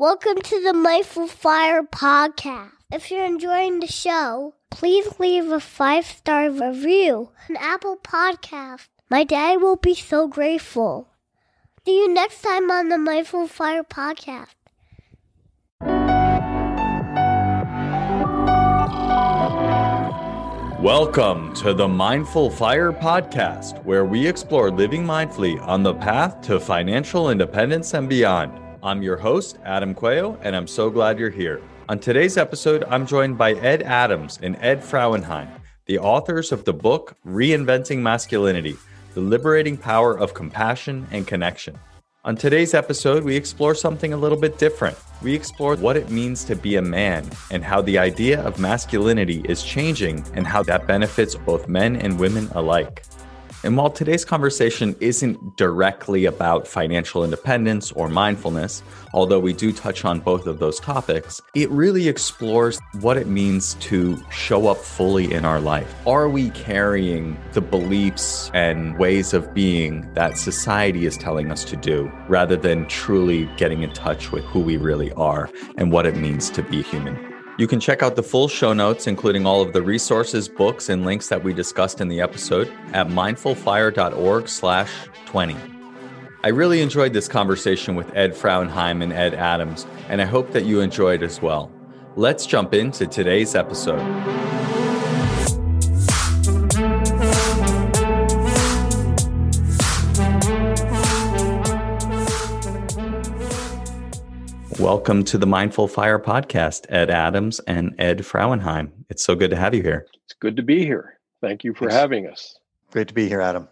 Welcome to the Mindful Fire podcast. If you're enjoying the show, please leave a five star review on Apple Podcast. My dad will be so grateful. See you next time on the Mindful Fire podcast. Welcome to the Mindful Fire podcast, where we explore living mindfully on the path to financial independence and beyond. I'm your host, Adam Coelho, and I'm so glad you're here. On today's episode, I'm joined by Ed Adams and Ed Frauenheim, the authors of the book Reinventing Masculinity The Liberating Power of Compassion and Connection. On today's episode, we explore something a little bit different. We explore what it means to be a man and how the idea of masculinity is changing and how that benefits both men and women alike. And while today's conversation isn't directly about financial independence or mindfulness, although we do touch on both of those topics, it really explores what it means to show up fully in our life. Are we carrying the beliefs and ways of being that society is telling us to do, rather than truly getting in touch with who we really are and what it means to be human? You can check out the full show notes, including all of the resources, books, and links that we discussed in the episode at mindfulfire.org slash 20. I really enjoyed this conversation with Ed Frauenheim and Ed Adams, and I hope that you enjoyed as well. Let's jump into today's episode. Welcome to the Mindful Fire podcast, Ed Adams and Ed Frauenheim. It's so good to have you here. It's good to be here. Thank you for Thanks. having us. Great to be here, Adam.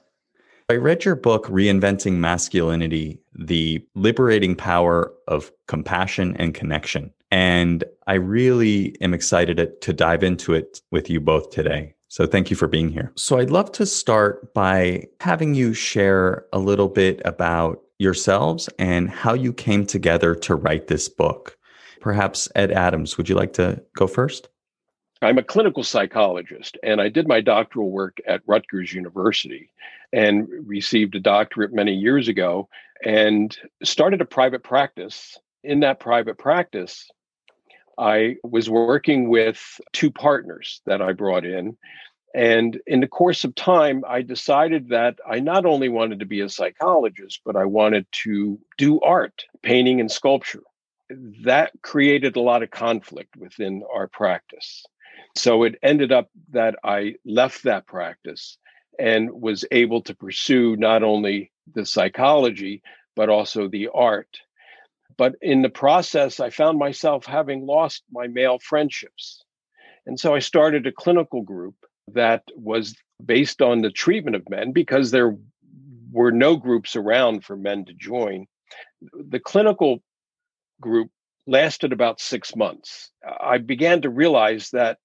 I read your book, Reinventing Masculinity The Liberating Power of Compassion and Connection. And I really am excited to dive into it with you both today. So thank you for being here. So I'd love to start by having you share a little bit about yourselves and how you came together to write this book. Perhaps Ed Adams, would you like to go first? I'm a clinical psychologist and I did my doctoral work at Rutgers University and received a doctorate many years ago and started a private practice. In that private practice, I was working with two partners that I brought in and in the course of time, I decided that I not only wanted to be a psychologist, but I wanted to do art, painting, and sculpture. That created a lot of conflict within our practice. So it ended up that I left that practice and was able to pursue not only the psychology, but also the art. But in the process, I found myself having lost my male friendships. And so I started a clinical group that was based on the treatment of men because there were no groups around for men to join. The clinical group lasted about six months. I began to realize that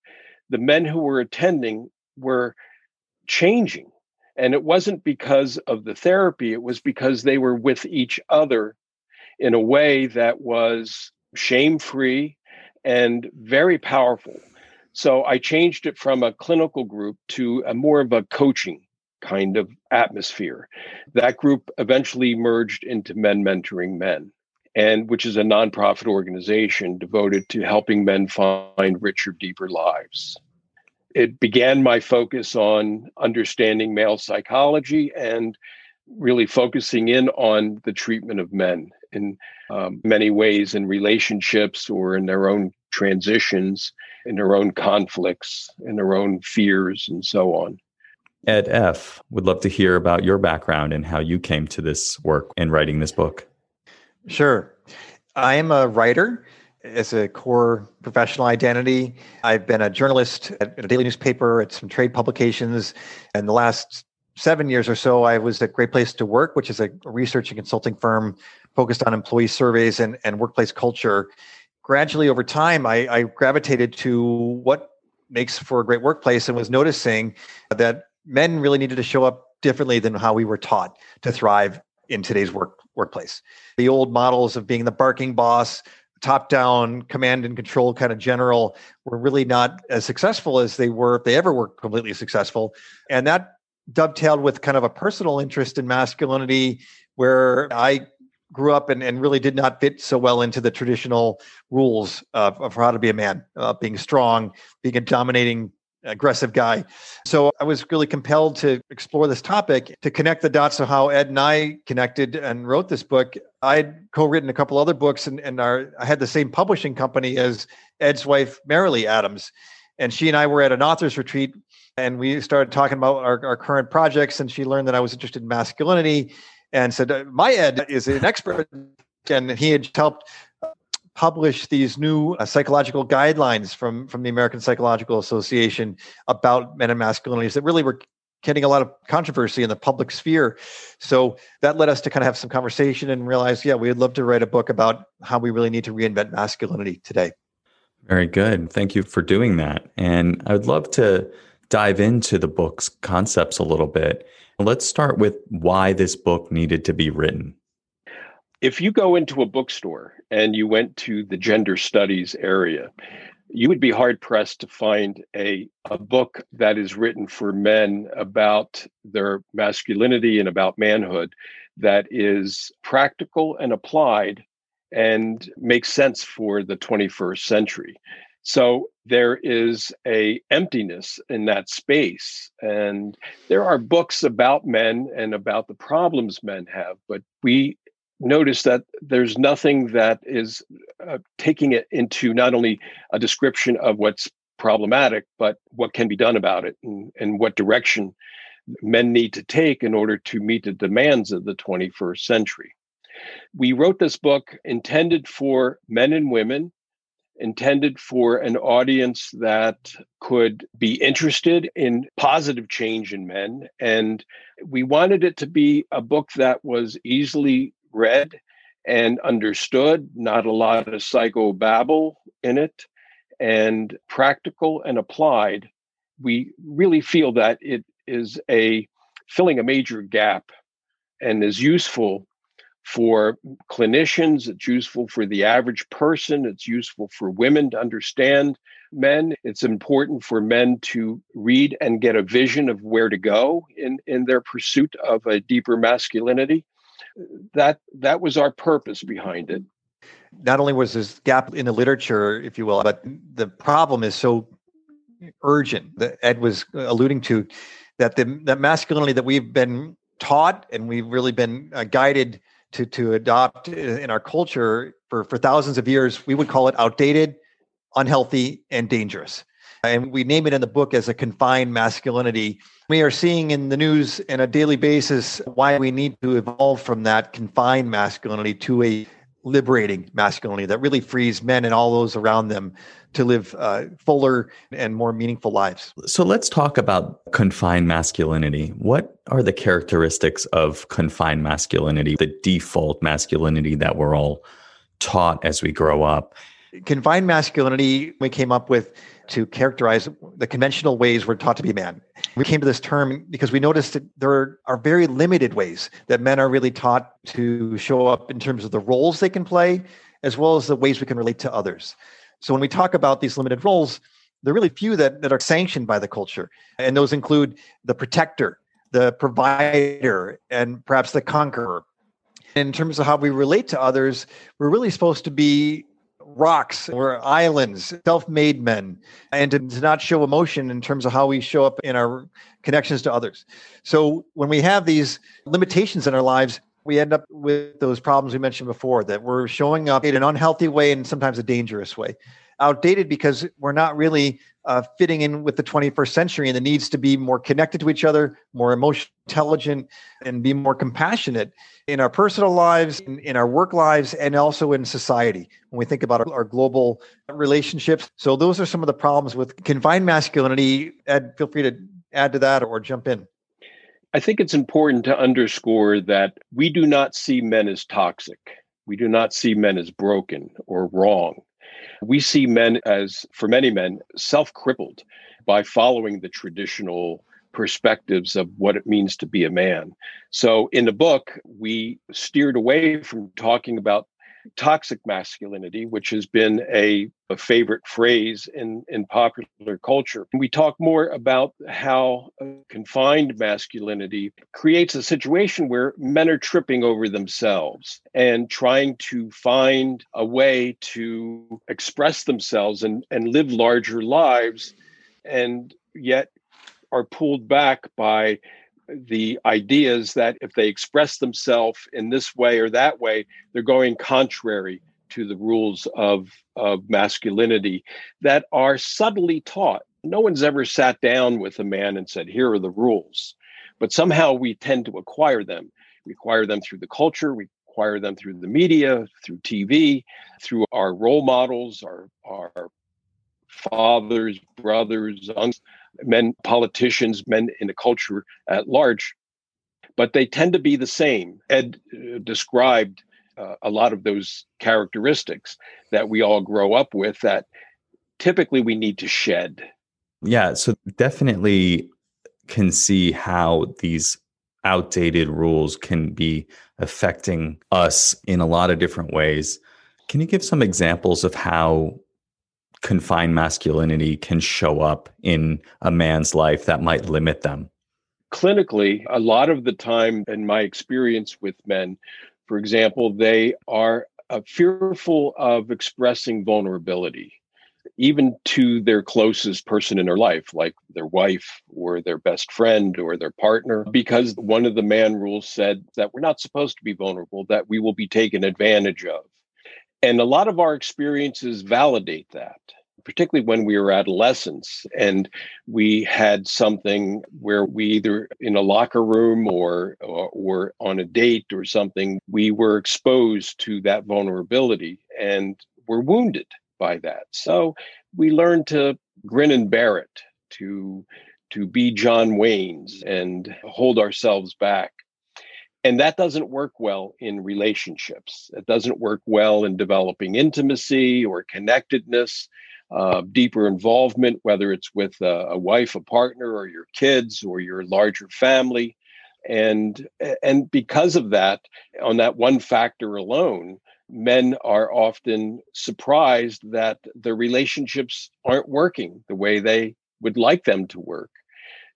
the men who were attending were changing. And it wasn't because of the therapy, it was because they were with each other in a way that was shame free and very powerful. So I changed it from a clinical group to a more of a coaching kind of atmosphere. That group eventually merged into Men Mentoring Men, and which is a nonprofit organization devoted to helping men find richer, deeper lives. It began my focus on understanding male psychology and really focusing in on the treatment of men in um, many ways in relationships or in their own transitions, in their own conflicts, in their own fears, and so on. Ed F. would love to hear about your background and how you came to this work and writing this book. Sure. I am a writer as a core professional identity. I've been a journalist at a daily newspaper, at some trade publications. And the last seven years or so, I was at Great Place to Work, which is a research and consulting firm focused on employee surveys and, and workplace culture gradually over time, I, I gravitated to what makes for a great workplace and was noticing that men really needed to show up differently than how we were taught to thrive in today's work workplace. The old models of being the barking boss, top down command and control kind of general were really not as successful as they were if they ever were completely successful. And that dovetailed with kind of a personal interest in masculinity where I grew up and, and really did not fit so well into the traditional rules of, of how to be a man, uh, being strong, being a dominating, aggressive guy. So I was really compelled to explore this topic to connect the dots of how Ed and I connected and wrote this book. I'd co-written a couple other books and, and our, I had the same publishing company as Ed's wife, Marilee Adams. And she and I were at an author's retreat and we started talking about our, our current projects and she learned that I was interested in masculinity and said, uh, My Ed is an expert, and he had helped publish these new uh, psychological guidelines from from the American Psychological Association about men and masculinities that really were getting a lot of controversy in the public sphere. So that led us to kind of have some conversation and realize, yeah, we'd love to write a book about how we really need to reinvent masculinity today. Very good. Thank you for doing that. And I would love to dive into the book's concepts a little bit. Let's start with why this book needed to be written. If you go into a bookstore and you went to the gender studies area, you would be hard pressed to find a, a book that is written for men about their masculinity and about manhood that is practical and applied and makes sense for the 21st century. So there is a emptiness in that space and there are books about men and about the problems men have but we notice that there's nothing that is uh, taking it into not only a description of what's problematic but what can be done about it and, and what direction men need to take in order to meet the demands of the 21st century. We wrote this book intended for men and women intended for an audience that could be interested in positive change in men. And we wanted it to be a book that was easily read and understood, not a lot of psychobabble in it, and practical and applied. We really feel that it is a filling a major gap and is useful for clinicians, it's useful for the average person, it's useful for women to understand men. It's important for men to read and get a vision of where to go in, in their pursuit of a deeper masculinity. That that was our purpose behind it. Not only was this gap in the literature, if you will, but the problem is so urgent that Ed was alluding to that the that masculinity that we've been taught and we've really been uh, guided to to adopt in our culture for for thousands of years we would call it outdated unhealthy and dangerous. And we name it in the book as a confined masculinity. We are seeing in the news on a daily basis why we need to evolve from that confined masculinity to a liberating masculinity that really frees men and all those around them to live uh, fuller and more meaningful lives. So let's talk about confined masculinity. What are the characteristics of confined masculinity, the default masculinity that we're all taught as we grow up? Confined masculinity, we came up with to characterize the conventional ways we're taught to be man. We came to this term because we noticed that there are very limited ways that men are really taught to show up in terms of the roles they can play, as well as the ways we can relate to others. So when we talk about these limited roles, there are really few that, that are sanctioned by the culture. And those include the protector, the provider, and perhaps the conqueror. In terms of how we relate to others, we're really supposed to be rocks or islands, self made men, and to, to, not show emotion in terms of how we show up in our connections to others. So when we have these limitations in our lives, we end up with those problems we mentioned before that we're showing up in an unhealthy way and sometimes a dangerous way. Outdated because we're not really uh, fitting in with the 21st century and the needs to be more connected to each other, more emotionally intelligent, and be more compassionate in our personal lives, in, in, our work lives, and also in society when we think about our, our, global relationships. So, those are some of the problems with confined masculinity. Ed, feel free to add to that or jump in. I think it's important to underscore that we do not see men as toxic. We do not see men as broken or wrong. We see men as, for many men, self crippled by following the traditional perspectives of what it means to be a man. So in the book, we steered away from talking about toxic masculinity, which has been a, a, favorite phrase in, in popular culture. We talk more about how uh, confined masculinity creates a situation where men are tripping over themselves and trying to find a way to express themselves and, and live larger lives, and yet are pulled back by the ideas that if they express themselves in this way or that way, they're going contrary to the rules of, of masculinity that are subtly taught. No one's ever sat down with a man and said, Here are the rules. But somehow we tend to acquire them. We acquire them through the culture, we acquire them through the media, through TV, through our role models, our, our fathers, brothers, uncles men, politicians, men in the culture at large, but they tend to be the same. Ed uh, described uh, a lot of those characteristics that we all grow up with that typically we need to shed. Yeah, so definitely can see how these outdated rules can be affecting us in a lot of different ways. Can you give some examples of how confined masculinity can show up in a man's life that might limit them? Clinically, a lot of the time, in my experience with men, for example, they are uh, fearful of expressing vulnerability, even to their closest person in their life, like their wife or their best friend or their partner, because one of the man rules said that we're not supposed to be vulnerable, that we will be taken advantage of. And a lot of our experiences validate that, particularly when we were adolescents and we had something where we either in a locker room or, or, or on a date or something, we were exposed to that vulnerability and were wounded by that. So we learned to grin and bear it, to to be John Wayne's and hold ourselves back and that doesn't work well in relationships. It doesn't work well in developing intimacy or connectedness uh, deeper involvement whether it's with a, a, wife a partner or your kids or your larger family. And and because of that on that one factor alone men are often surprised that the relationships aren't working the way they would like them to work.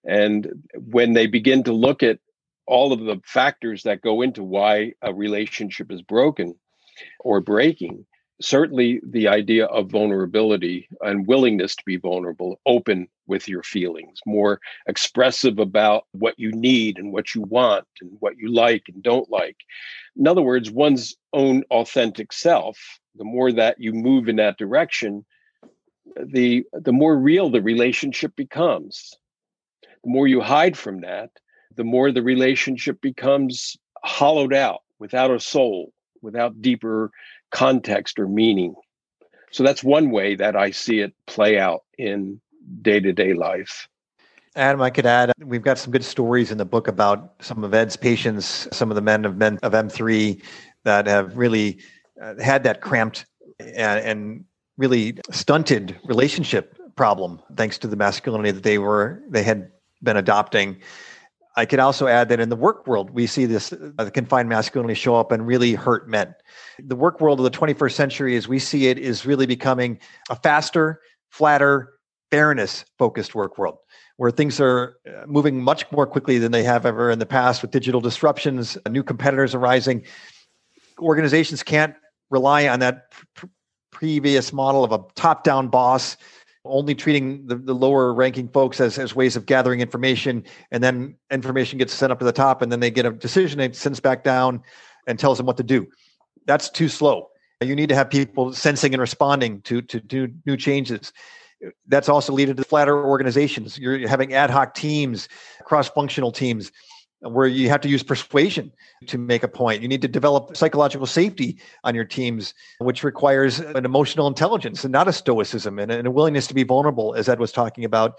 And when they begin to look at all of the factors that go into why a relationship is broken or breaking. Certainly the idea of vulnerability and willingness to be vulnerable open with your feelings more expressive about what you need and what you want and what you like and don't like. In other words one's own authentic self the more that you move in that direction the the more real the relationship becomes. The more you hide from that the more the relationship becomes hollowed out without a soul, without deeper context or meaning. So that's one way that I see it play out in day to day life. Adam, I could add, we've got some good stories in the book about some of Ed's patients, some of the men of men of M3 that have really uh, had that cramped and, and really stunted relationship problem thanks to the masculinity that they were they had been adopting I could also add that in the work world, we see this uh, the confined masculinity show up and really hurt men. The work world of the 21st century, as we see it, is really becoming a faster, flatter, fairness focused work world where things are uh, moving much more quickly than they have ever in the past with digital disruptions, new competitors arising. Organizations can't rely on that pr- previous model of a top down boss only treating the, the lower ranking folks as, as ways of gathering information and then information gets sent up to the top and then they get a decision and sends back down and tells them what to do. That's too slow. You need to have people sensing and responding to to new changes. That's also leading to flatter organizations. You're having ad hoc teams cross-functional teams where you have to use persuasion to make a point. You need to develop psychological safety on your teams, which requires an emotional intelligence and not a stoicism and a willingness to be vulnerable, as Ed was talking about.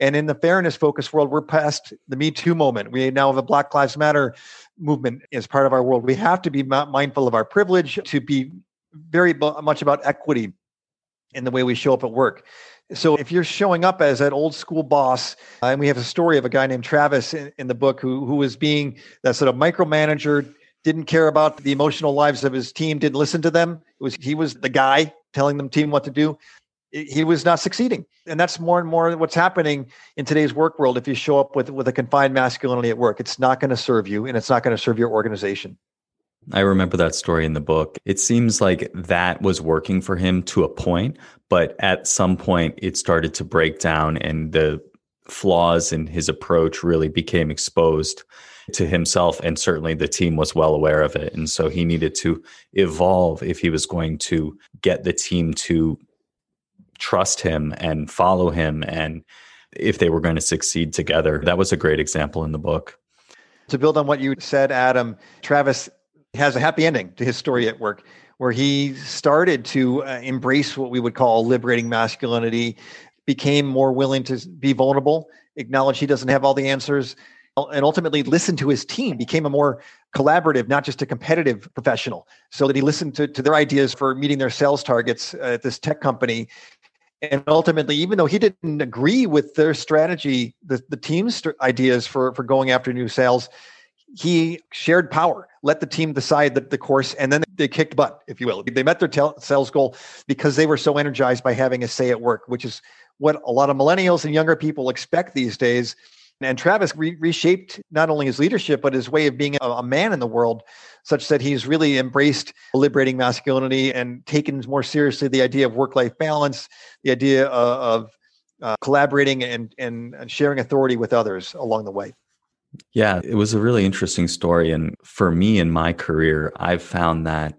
And in the fairness focused world, we're past the Me Too moment. We now have a Black Lives Matter movement as part of our world. We have to be mindful of our privilege, to be very much about equity in the way we show up at work. So if you're showing up as an old school boss, and we have a story of a guy named Travis in, in, the book who who was being that sort of micromanager, didn't care about the emotional lives of his team, didn't listen to them. It was he was the guy telling them team what to do. He was not succeeding, and that's more and more what's happening in today's work world. If you show up with with a confined masculinity at work, it's not going to serve you, and it's not going to serve your organization. I remember that story in the book. It seems like that was working for him to a point, but at some point it started to break down and the flaws in his approach really became exposed to himself and certainly the team was well aware of it. And so he needed to evolve if he was going to get the team to trust him and follow him and if they were going to succeed together. That was a great example in the book. To build on what you said adam travis has a happy ending to his story at work where he started to uh, embrace what we would call liberating masculinity became more willing to be vulnerable acknowledge he doesn't have all the answers and ultimately listened to his team, became a more collaborative, not just a competitive professional. So that he listened to, to their ideas for meeting their sales targets at this tech company. And ultimately, even though he didn't agree with their strategy, the, the team's ideas for, for going after new sales, he shared power, let the team decide the, the course, and then they kicked butt, if you will. They met their tel- sales goal because they were so energized by having a say at work, which is what a lot of millennials and younger people expect these days and Travis re- reshaped not only his leadership, but his way of being a, a, man in the world, such that he's really embraced liberating masculinity and taken more seriously the idea of work life balance, the idea of, of uh, collaborating and, and sharing authority with others along the way. Yeah, it was a really interesting story. And for me in my career, I've found that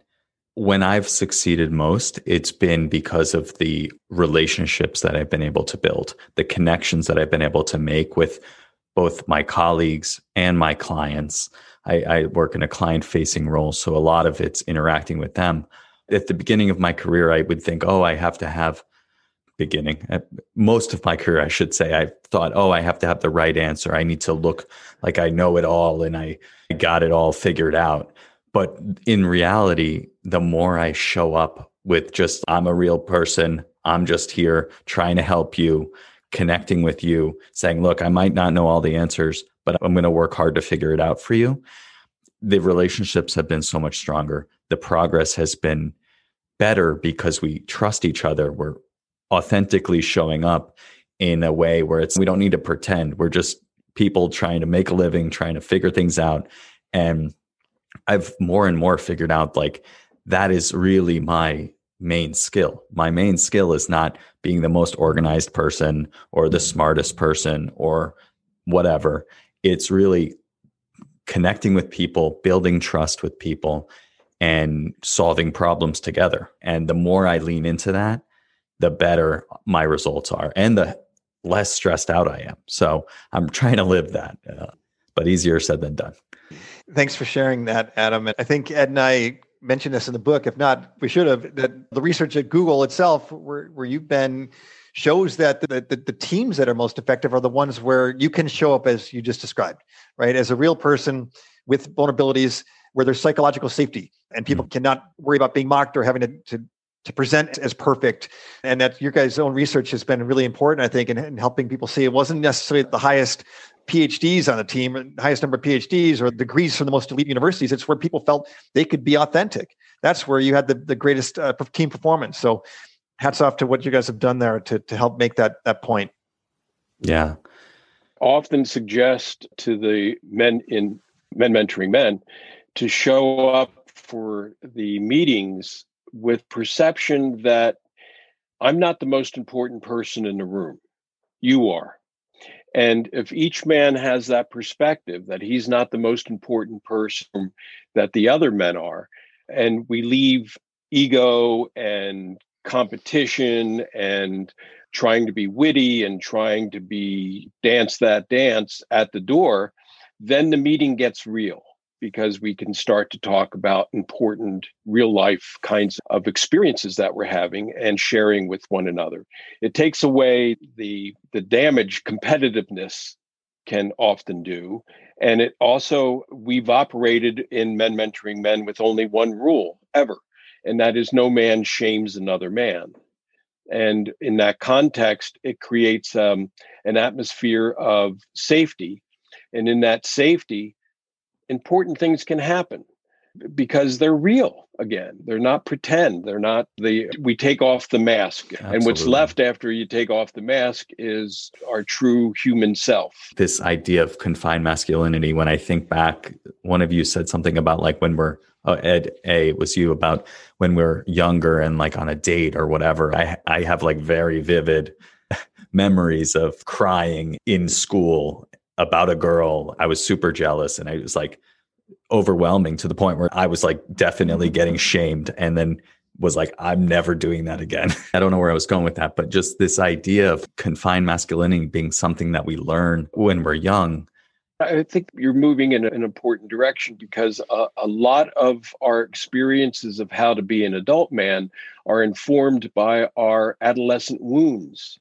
when I've succeeded most, it's been because of the relationships that I've been able to build, the connections that I've been able to make with both my colleagues and my clients. I, I work in a client facing role, so a lot of it's interacting with them. At the beginning of my career, I would think, oh, I have to have beginning uh, most of my career i should say i thought oh i have to have the right answer i need to look like i know it all and i got it all figured out but in reality the more i show up with just i'm a real person i'm just here trying to help you connecting with you, saying, Look, I might not know all the answers, but I'm going to work hard to figure it out for you. The relationships have been so much stronger. The progress has been better because we trust each other. We're authentically showing up in a way where it's, we don't need to pretend. We're just people trying to make a living, trying to figure things out. And I've more and more figured out like that is really my main skill. My main skill is not being the most organized person or the smartest person or whatever. It's really connecting with people, building trust with people, and solving problems together. And the more I lean into that, the better my results are and the less stressed out I am. So I'm trying to live that, uh, but easier said than done. Thanks for sharing that, Adam. And I think Ed and I mentioned this in the book. If not, we should have. That the research at Google itself, where, where you've been, shows that the, the, the teams that are most effective are the ones where you can show up as you just described, right? As a real person with vulnerabilities, where there's psychological safety, and people mm-hmm. cannot worry about being mocked or having to, to to present as perfect and that your guys' own research has been really important i think in, in, helping people see it wasn't necessarily the highest PhDs on the team, highest number of PhDs or degrees from the most elite universities. It's where people felt they could be authentic. That's where you had the, the greatest uh, team performance. So hats off to what you guys have done there to, to help make that, that point. Yeah. Often suggest to the men in men mentoring men to show up for the meetings with perception that I'm not the most important person in the room. You are and if each man has that perspective that he's not the most important person that the other men are, and we leave ego and competition and trying to be witty and trying to be dance that dance at the door, then the meeting gets real because we can start to talk about important real life kinds of experiences that we're having and sharing with one another. It takes away the the damage competitiveness can often do. And it also, we've operated in men mentoring men with only one rule ever, and that is no man shames another man. And in that context, it creates um, an atmosphere of safety. And in that safety, important things can happen. because they're real again. They're not pretend. They're not the we take off the mask. Absolutely. And what's left after you take off the mask is our true human self. This idea of confined masculinity, when I think back, one of you said something about like when we're oh, Ed A it was you about when we're younger and like on a date or whatever. I I have like very vivid memories of crying in school about a girl. I was super jealous and I was like overwhelming to the point where I was like definitely mm-hmm. getting shamed and then was like, I'm never doing that again. I don't know where I was going with that, but just this idea of confined masculinity being something that we learn when we're young. I think you're moving in an important direction because a, a lot of our experiences of how to be an adult man are informed by our adolescent wounds.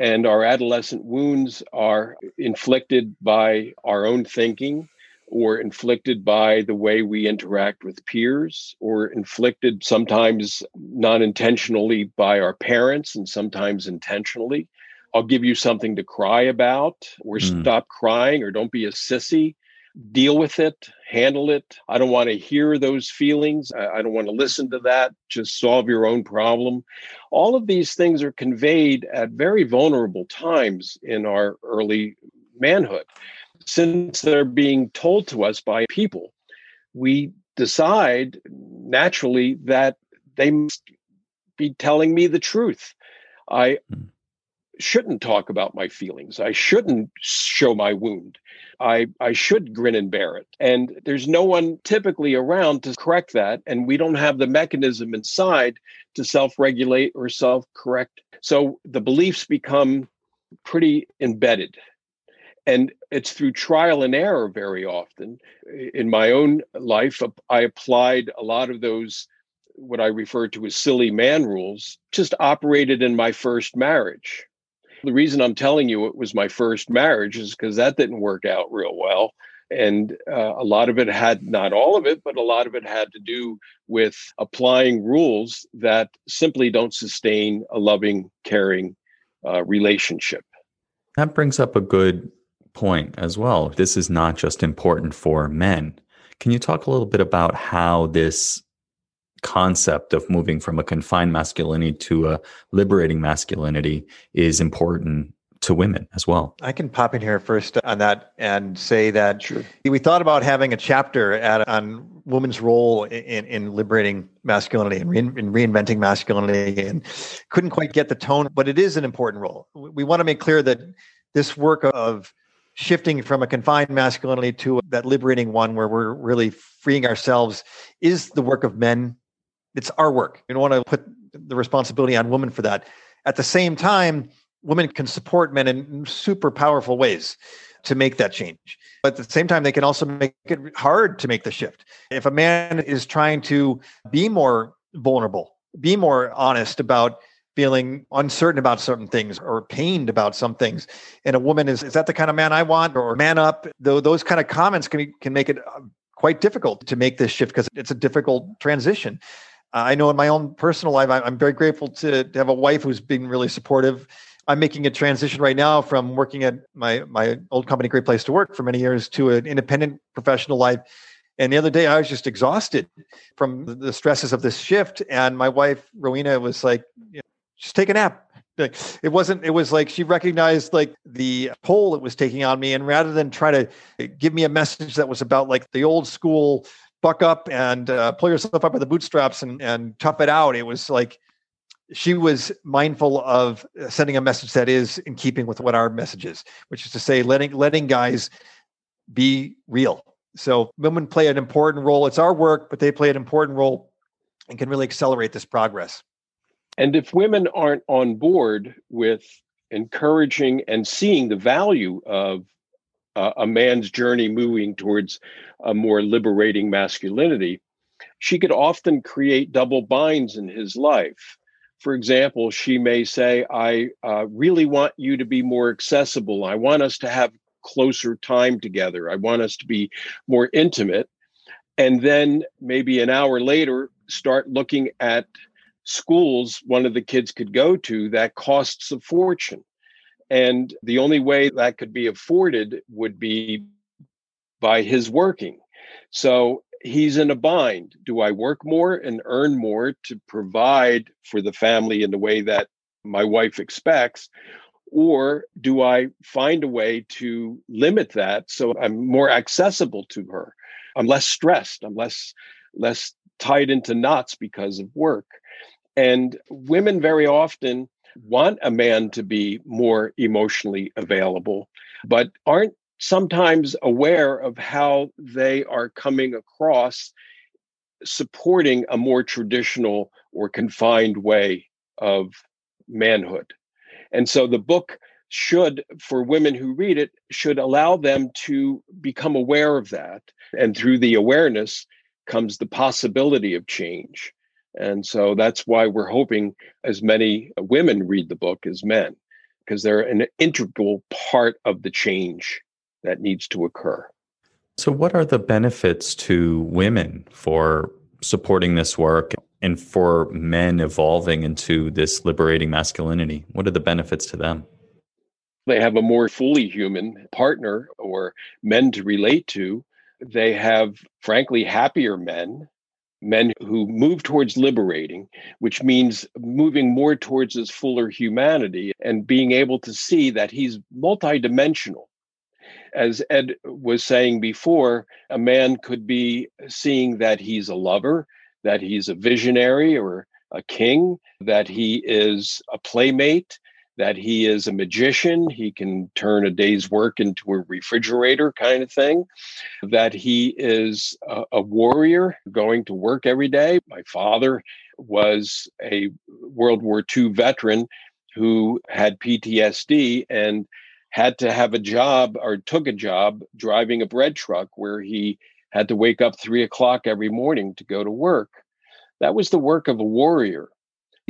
And our adolescent wounds are inflicted by our own thinking, or inflicted by the way we interact with peers, or inflicted sometimes non intentionally by our parents and sometimes intentionally. I'll give you something to cry about, or mm. stop crying, or don't be a sissy. Deal with it, handle it. I don't want to hear those feelings. I, don't want to listen to that. Just solve your own problem. All of these things are conveyed at very vulnerable times in our early manhood since they're being told to us by people, we decide naturally that they must be telling me the truth. I hmm. Shouldn't talk about my feelings. I shouldn't show my wound. I, I should grin and bear it. And there's no one typically around to correct that. And we don't have the mechanism inside to self regulate or self correct. So the beliefs become pretty embedded and it's through trial and error very often in my own life i applied a lot of those what i refer to as silly man rules just operated in my first marriage the reason i'm telling you it was my first marriage is because that didn't work out real well and uh, a lot of it had not all of it but a lot of it had to do with applying rules that simply don't sustain a loving caring uh, relationship that brings up a good point as well. This is not just important for men. Can you talk a little bit about how this concept of moving from a confined masculinity to a liberating masculinity is important to women as well. I can pop in here first on that and say that sure. we thought about having a chapter at, on women's role in, in liberating masculinity and in reinventing masculinity and couldn't quite get the tone, but it is an important role. We want to make clear that this work of shifting from a confined masculinity to that liberating one where we're really freeing ourselves is the work of men. It's our work. We don't want to put the responsibility on women for that. At the same time, women can support men in super powerful ways to make that change. But at the same time, they can also make it hard to make the shift. If a man is trying to be more vulnerable, be more honest about feeling uncertain about certain things or pained about some things. And a woman is, is that the kind of man I want or man up? Though those kind of comments can, can make it uh, quite difficult to make this shift because it's a difficult transition. Uh, I know in my own personal life, I'm very grateful to, to have a wife who's been really supportive. I'm making a transition right now from working at my my old company, Great Place to Work, for many years to an independent professional life. And the other day, I was just exhausted from the stresses of this shift. And my wife, Rowena, was like, just take a nap it wasn't it was like she recognized like the toll it was taking on me and rather than try to give me a message that was about like the old school buck up and uh, pull yourself up by the bootstraps and and tough it out. It was like she was mindful of sending a message that is in keeping with what our message is which is to say letting letting guys be real. So women play an important role. It's our work but they play an important role and can really accelerate this progress. And if women aren't on board with encouraging and seeing the value of uh, a man's journey moving towards a more liberating masculinity, she could often create double binds in his life. For example, she may say, I uh, really want you to be more accessible. I want us to have closer time together. I want us to be more intimate. And then maybe an hour later, start looking at schools one of the kids could go to that costs a fortune. And the only way that could be afforded would be by his working. So he's in a bind. Do I work more and earn more to provide for the family in the way that my wife expects? Or do I find a way to limit that so I'm more accessible to her? I'm less stressed. I'm less less tied into knots because of work. And women very often want a man to be more emotionally available, but aren't sometimes aware of how they are coming across supporting a more traditional or confined way of manhood. And so the book should, for women who read it, should allow them to become aware of that. And through the awareness comes the possibility of change. And so that's why we're hoping as many uh, women read the book as men, because they're an integral part of the change that needs to occur. So, what are the benefits to women for supporting this work and for men evolving into this liberating masculinity? What are the benefits to them? They have a more fully human partner or men to relate to. They have, frankly, happier men, men who move towards liberating, which means moving more towards his fuller humanity and being able to see that he's multidimensional. As Ed was saying before, a man could be seeing that he's a lover, that he's a visionary or a king, that he is a playmate, that he is a magician. He can turn a day's work into a refrigerator kind of thing, that he is a, a warrior going to work every day. My father was a World War II veteran who had PTSD and had to have a job or took a job driving a bread truck where he had to wake up three o'clock every morning to go to work. That was the work of a warrior.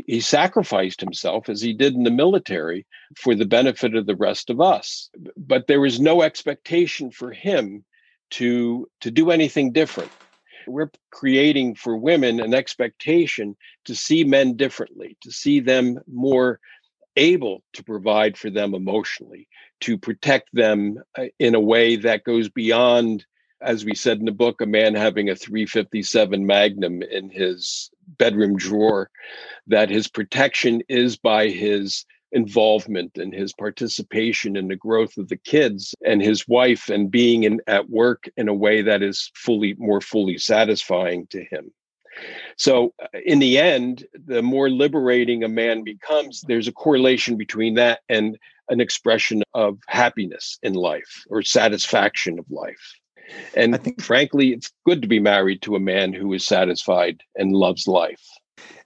He sacrificed himself as he did in the military for the benefit of the rest of us. But there was no expectation for him to, to do anything different. We're creating for women an expectation to see men differently, to see them more able to provide for them emotionally, to protect them uh, in a way that goes beyond, as we said in the book, a man having a 357 Magnum in his bedroom drawer, that his protection is by his involvement and his participation in the growth of the kids and his wife and being in, at work in a way that is fully more fully satisfying to him so, uh, in the end, the more liberating a man becomes, there's a correlation between that and an expression of happiness in life or satisfaction of life. And I think, frankly, it's good to be married to a man who is satisfied and loves life.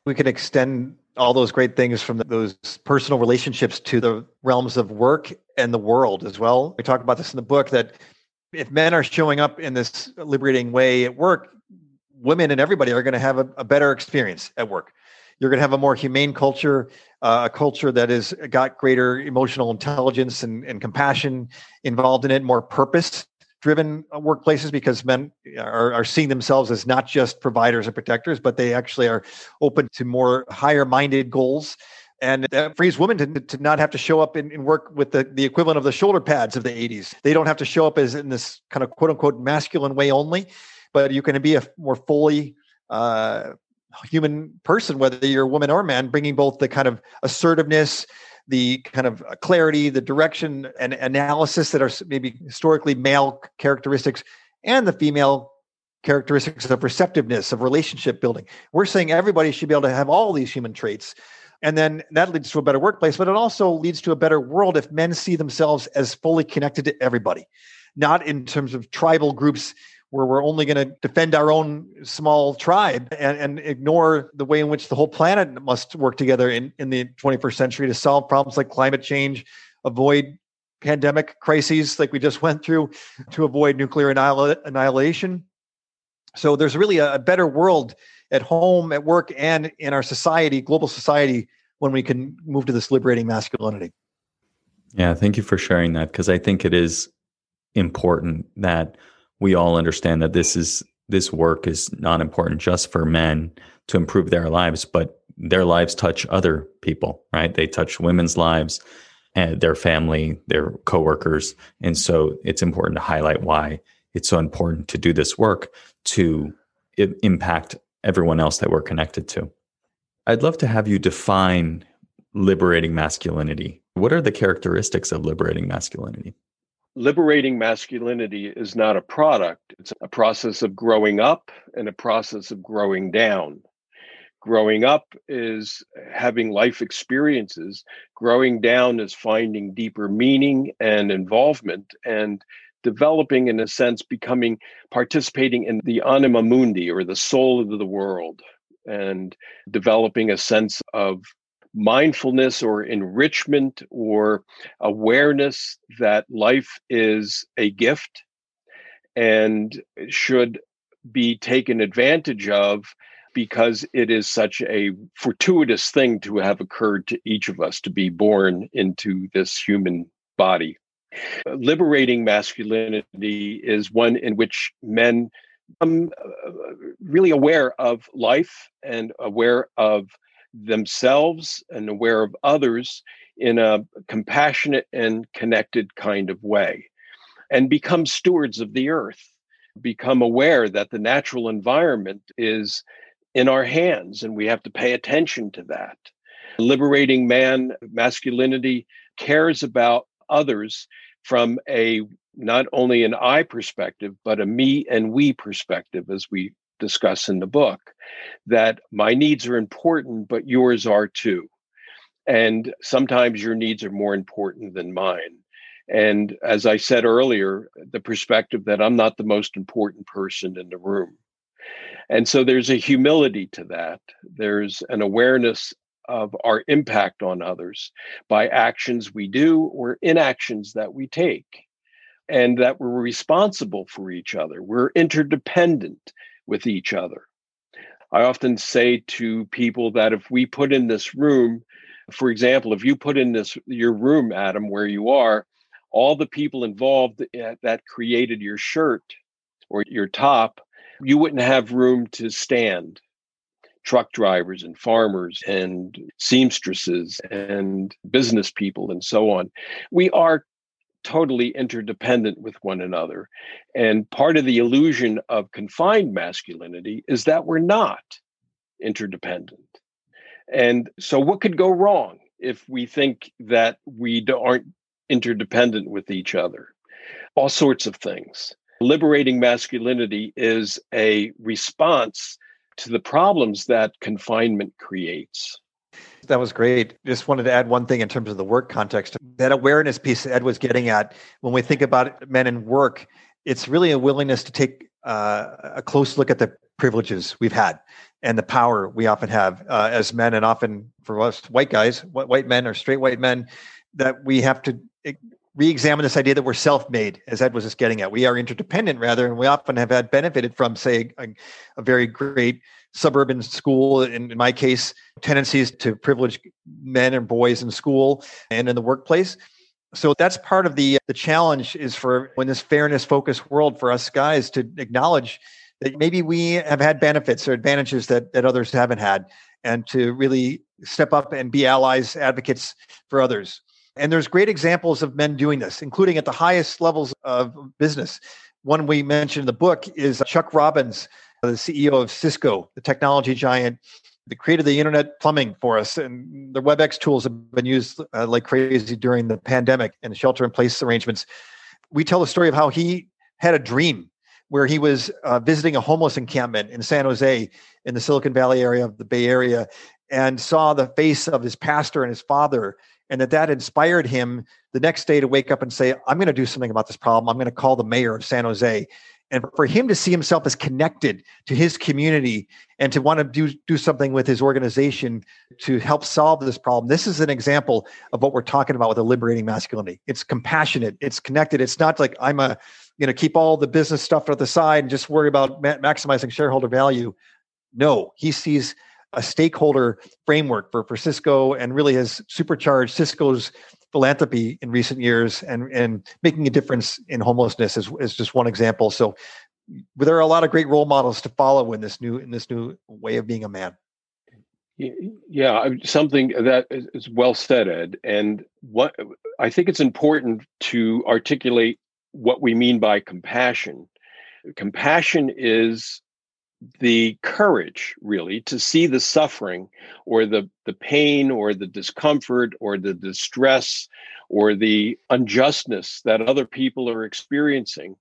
We can extend all those great things from those personal relationships to the realms of work and the world as well. We talk about this in the book that if men are showing up in this liberating way at work, women and everybody are going to have a, a, better experience at work. You're going to have a more humane culture, uh, a culture that has got greater emotional intelligence and, and compassion involved in it, more purpose driven uh, workplaces because men are, are seeing themselves as not just providers and protectors, but they actually are open to more higher minded goals and that frees women to, to not have to show up and, and, work with the, the equivalent of the shoulder pads of the 80s. They don't have to show up as in this kind of quote unquote masculine way only but you can be a more fully uh, human person, whether you're a woman or man, bringing both the kind of assertiveness, the kind of uh, clarity, the direction and analysis that are maybe historically male characteristics, and the female characteristics of receptiveness, of relationship building. We're saying everybody should be able to have all these human traits. And then that leads to a better workplace, but it also leads to a better world if men see themselves as fully connected to everybody, not in terms of tribal groups where we're only going to defend our own small tribe and, and, ignore the way in which the whole planet must work together in, in the 21st century to solve problems like climate change, avoid pandemic crises like we just went through, to avoid nuclear annihil- annihilation. So there's really a, a better world at home, at work, and in our society, global society, when we can move to this liberating masculinity. Yeah, thank you for sharing that because I think it is important that we all understand that this is this work is not important just for men to improve their lives, but their lives touch other people, right? They touch women's lives and their family, their coworkers. And so it's important to highlight why it's so important to do this work to impact everyone else that we're connected to. I'd love to have you define liberating masculinity. What are the characteristics of liberating masculinity? Liberating masculinity is not a product, it's a process of growing up and a process of growing down. Growing up is having life experiences. Growing down is finding deeper meaning and involvement and developing, in a sense, becoming participating in the anima mundi or the soul of the world and developing a sense of mindfulness or enrichment or awareness that life is a gift and should be taken advantage of because it is such a fortuitous thing to have occurred to each of us to be born into this human body. Liberating masculinity is one in which men become uh, really aware of life and aware of themselves and aware of others in a compassionate and connected kind of way and become stewards of the earth become aware that the natural environment is in our hands and we have to pay attention to that. Liberating man masculinity cares about others from a not only an I perspective, but a me and we perspective, as we discuss in the book, that my needs are important, but yours are too. And sometimes your needs are more important than mine. And as I said earlier, the perspective that I'm not the most important person in the room. And so there's a humility to that. There's an awareness of our impact on others by actions we do or inactions that we take, and that we're responsible for each other. We're interdependent with each other. I often say to people that if we put in this room, for example, if you put in this your room, Adam, where you are, all the people involved eh, that created your shirt or your top, you wouldn't have room to stand truck drivers and farmers and seamstresses and business people and so on. We are totally interdependent with one another. And part of the illusion of confined masculinity is that we're not interdependent. And so, what could go wrong if we think that we aren't interdependent with each other? All sorts of things. Liberating masculinity is a response to the problems that confinement creates. That was great. Just wanted to add one thing in terms of the work context. That awareness piece Ed was getting at, when we think about men in work, it's really a willingness to take uh, a close look at the privileges we've had and the power we often have uh, as men, and often for us white guys, white men or straight white men, that we have to re-examine this idea that we're self-made, as Ed was just getting at. We are interdependent rather, and we often have had benefited from, say, a, a very great suburban school. In, in, my case, tendencies to privilege men and boys in school and in the workplace. So that's part of the uh, the challenge is for in this fairness focused world for us guys to acknowledge that maybe we have had benefits or advantages that that others haven't had, and to really step up and be allies, advocates for others. And there's great examples of men doing this, including at the highest levels of business. One we mentioned in the book is Chuck Robbins, the CEO of Cisco, the technology giant that created the internet plumbing for us. And the WebEx tools have been used uh, like crazy during the pandemic and shelter in place arrangements. We tell the story of how he had a dream where he was uh, visiting a homeless encampment in San Jose in the Silicon Valley area of the Bay Area and saw the face of his pastor and his father and that that inspired him the next day to wake up and say i'm going to do something about this problem i'm going to call the mayor of san jose and for him to see himself as connected to his community and to want to do, do something with his organization to help solve this problem this is an example of what we're talking about with a liberating masculinity. It's compassionate it's connected it's not like i'm a you know keep all the business stuff at the side and just worry about ma- maximizing shareholder value. No he sees a stakeholder framework for, for Cisco and really has supercharged Cisco's philanthropy in recent years and, and making a difference in homelessness is, is just one example. So there are a lot of great role models to follow in this new in this new way of being a man. Yeah, something that is well said, Ed. And what I think it's important to articulate what we mean by compassion Compassion is the courage really to see the suffering or the the pain or the discomfort or the distress or the unjustness that other people are experiencing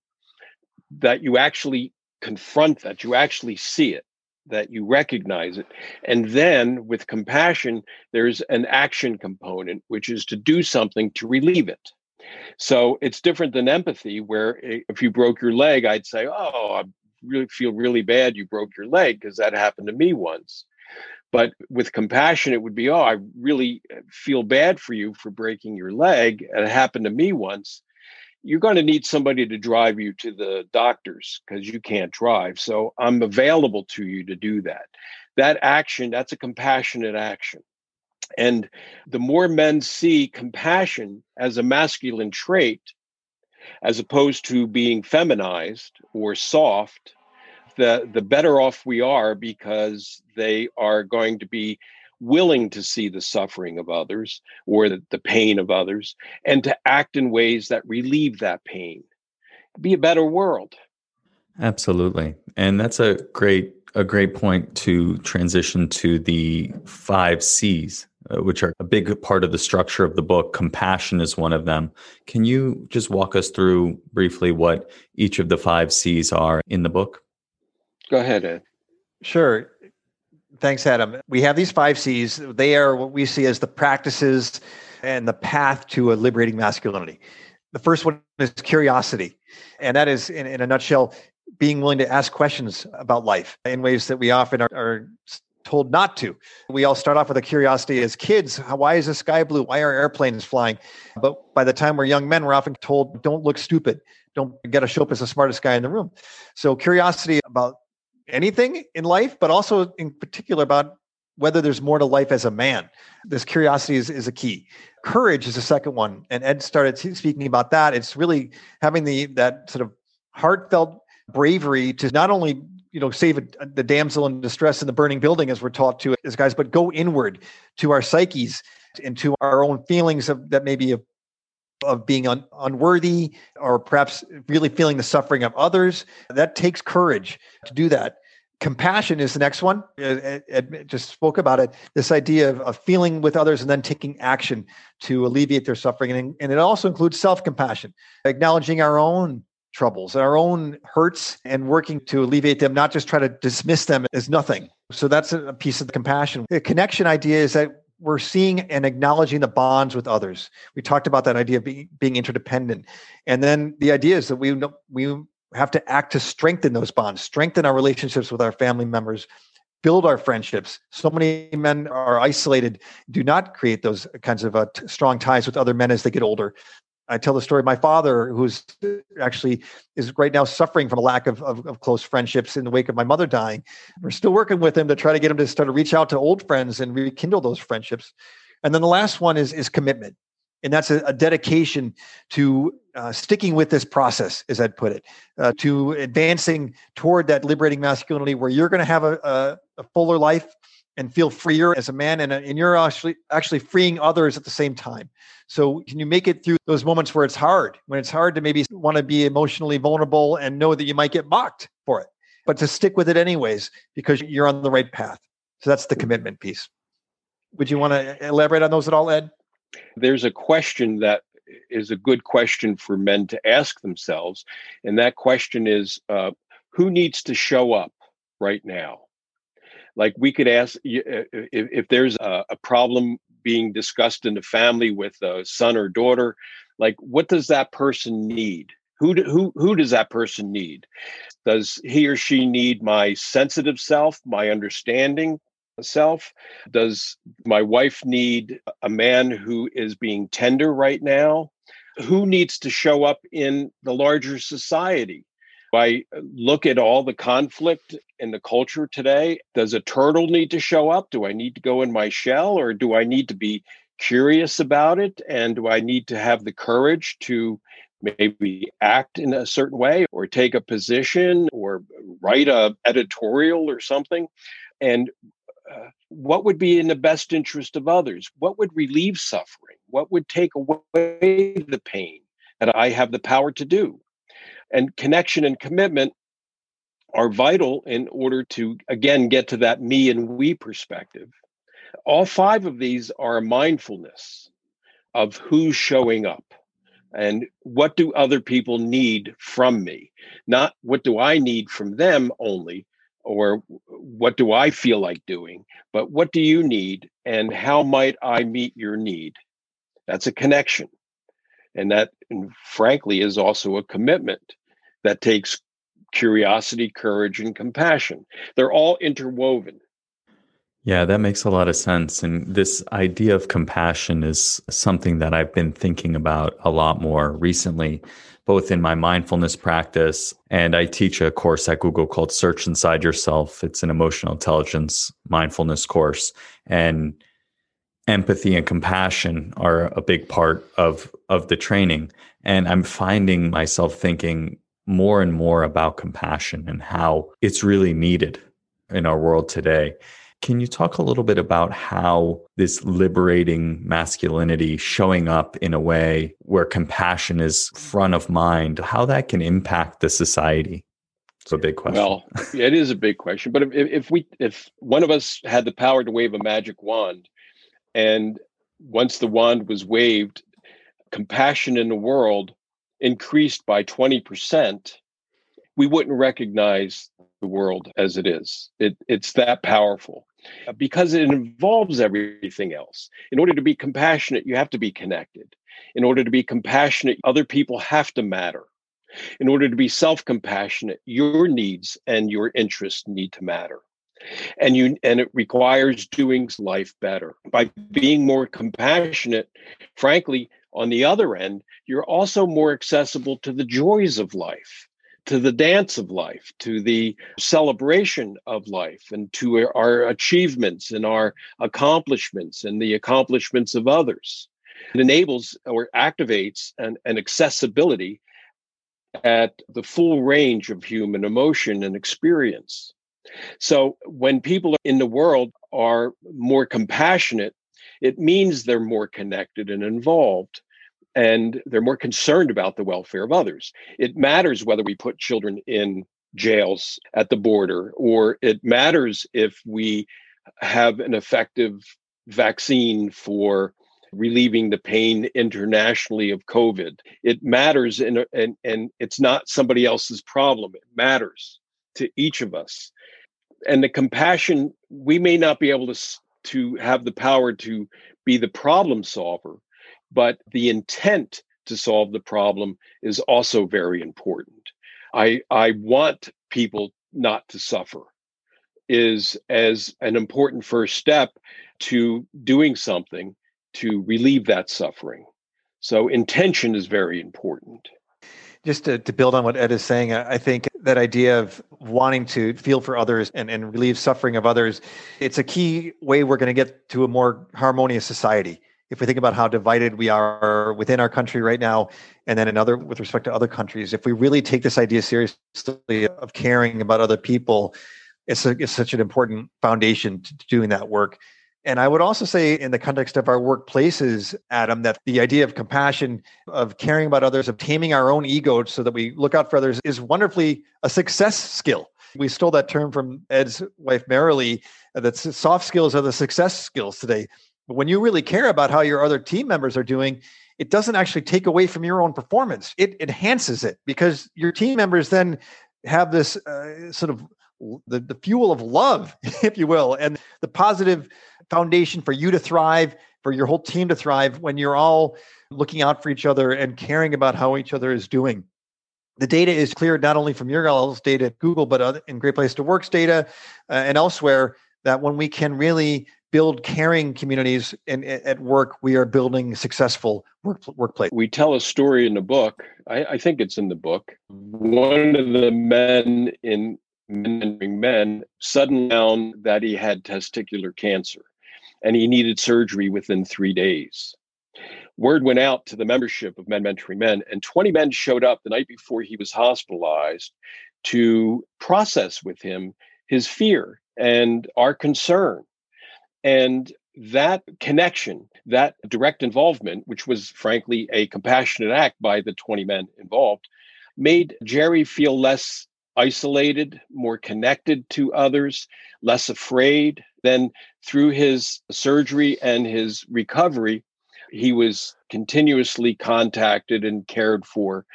that you actually confront that you actually see it that you recognize it. And then with compassion there's an action component which is to do something to relieve it. So it's different than empathy where eh, if you broke your leg i'd say oh i really feel really bad you broke your leg because that happened to me once but with compassion it would be oh i really uh, feel bad for you for breaking your leg and it happened to me once you're going to need somebody to drive you to the doctors because you can't drive. So I'm available to you to do that. That action, that's a compassionate action. And the more men see compassion as a masculine trait, as opposed to being feminized or soft, the, the better off we are because they are going to be willing to see the suffering of others or the, the pain of others and to act in ways that relieve that pain. Be a better world. Absolutely. And that's a great a great point to transition to the five c's Uh, which are a big part of the structure of the book compassion is one of them can you just walk us through briefly what each of the five c's are in the book go ahead ed sure Thanks, Adam. We have these five C's. They are what we see as the practices and the path to a liberating masculinity. The first one is curiosity. And that is, in, in a nutshell, being willing to ask questions about life in ways that we often are, are told not to. We all start off with a curiosity as kids. Why is the sky blue? Why are airplanes flying? But by the time we're young men, we're often told, don't look stupid. Don't get a show up as the smartest guy in the room. So curiosity about anything in life, but also in particular about whether there's more to life as a man. This curiosity is, is a key. Courage is the second one. And Ed started speaking about that. It's really having the that sort of heartfelt bravery to not only you know save a, uh, the damsel in distress in the burning building as we're taught to as guys but go inward to our psyches and to our own feelings of that maybe of of being un, unworthy or perhaps really feeling the suffering of others that takes courage to do that. Compassion is the next one. Uh, uh, ed, ed just spoke about it this idea of, of, feeling with others and then taking action to alleviate their suffering. And, and it also includes self-compassion acknowledging our own troubles our own hurts and working to alleviate them not just try to dismiss them as nothing so that's a piece of the compassion the connection idea is that we're seeing and acknowledging the bonds with others. We talked about that idea of being, being interdependent, and then the idea is that we we have to act to strengthen those bonds, strengthen our relationships with our family members, build our friendships. So many men are isolated, do not create those kinds of uh, t- strong ties with other men as they get older. I tell the story of my father, who's actually is right now suffering from a lack of, of, of, close friendships in the wake of my mother dying. We're still working with him to try to get him to start to reach out to old friends and rekindle those friendships. And then the last one is is commitment, and that's a, a dedication to uh, sticking with this process, as I'd put it, uh, to advancing toward that liberating masculinity, where you're going to have a, a, a fuller life and feel freer as a man and, and you're actually actually freeing others at the same time so can you make it through those moments where it's hard when it's hard to maybe want to be emotionally vulnerable and know that you might get mocked for it but to stick with it anyways because you're on the right path. So that's the commitment piece. Would you want to elaborate on those at all ed? There's a question that is a good question for men to ask themselves and that question is uh, who needs to show up right now? Like we could ask if, if there's a, a problem being discussed in the family with a son or daughter like what does that person need? Who do, who who does that person need? Does he or she need my sensitive self my understanding self? Does my wife need a man who is being tender right now? Who needs to show up in the larger society I look at all the conflict in the culture today, does a turtle need to show up? Do I need to go in my shell or do I need to be curious about it? And do I need to have the courage to maybe act in a certain way or take a position or write a editorial or something? And uh, what would be in the best interest of others? What would relieve suffering? What would take away the pain that I have the power to do? And connection and commitment are vital in order to, again, get to that me and we perspective. All five of these are mindfulness of who's showing up and what do other people need from me? Not what do i need from them only or what do i feel like doing but what do you need and how might i meet your need? That's a connection. And that and frankly is also a commitment that takes curiosity courage and compassion they're all interwoven yeah, that makes a lot of sense. And this idea of compassion is something that I've been thinking about a lot more recently, both in my mindfulness practice and I teach a course at Google called Search Inside Yourself. It's an emotional intelligence mindfulness course. And empathy and compassion are a big part of of the training. And I'm finding myself thinking more and more about compassion and how it's really needed in our world today. Can you talk a little bit about how this liberating masculinity showing up in a way where compassion is front of mind, how that can impact the society? It's a big question. Well, it is a big question. But if, if we, if one of us had the power to wave a magic wand, and once the wand was waved, compassion in the world increased by 20%, we wouldn't recognize the world as it is. It, it's that powerful. Because it involves everything else. In order to be compassionate, you have to be connected. In order to be compassionate, other people have to matter. In order to be self compassionate, your needs and your interests need to matter. And you and it requires doing life better. By being more compassionate, frankly, on the other end, you're also more accessible to the joys of life to the dance of life, to the celebration of life, and to our achievements and our accomplishments and the accomplishments of others. It enables or activates an, an accessibility at the full range of human emotion and experience. So when people in the world are more compassionate, it means they're more connected and involved and they're more concerned about the welfare of others. It matters whether we put children in jails at the border, or it matters if we have an effective vaccine for relieving the pain internationally of COVID. It matters, and, and, and it's not somebody else's problem. It matters to each of us. And the compassion, we may not be able to, to have the power to be the problem solver, but the intent to solve the problem is also very important. I, I want people not to suffer is as an important first step to doing something to relieve that suffering. So intention is very important. Just to, to build on what Ed is saying, I think that idea of wanting to feel for others and, and relieve suffering of others, it's a key way we're going to get to a more harmonious society if we think about how divided we are within our country right now, and then another with respect to other countries, if we really take this idea seriously of caring about other people, it's, a, it's such an important foundation to doing that work. And I would also say, in the context of our workplaces, Adam, that the idea of compassion, of caring about others, of taming our own ego so that we look out for others is wonderfully a success skill. We stole that term from Ed's wife, Marilee, that soft skills are the success skills today. But when you really care about how your other team members are doing, it doesn't actually take away from your own performance. It enhances it because your team members then have this uh, sort of the, the fuel of love, if you will, and the positive foundation for you to thrive, for your whole team to thrive when you're all looking out for each other and caring about how each other is doing. The data is clear not only from your all's data at Google, but in Great Place to Work's data uh, and elsewhere that when we can really build caring communities and at work we are building successful work, workplace. We tell a story in the book. I, I, think it's in the book. One of the men in mentoring men suddenly found that he had testicular cancer and he needed surgery within three days word went out to the membership of men mentoring men and 20 men showed up the night before he was hospitalized to process with him his fear and our concern and that connection, that direct involvement, which was frankly a compassionate act by the 20 men involved, made Jerry feel less isolated, more connected to others, less afraid. Then, through his surgery and his recovery, he was continuously contacted and cared for.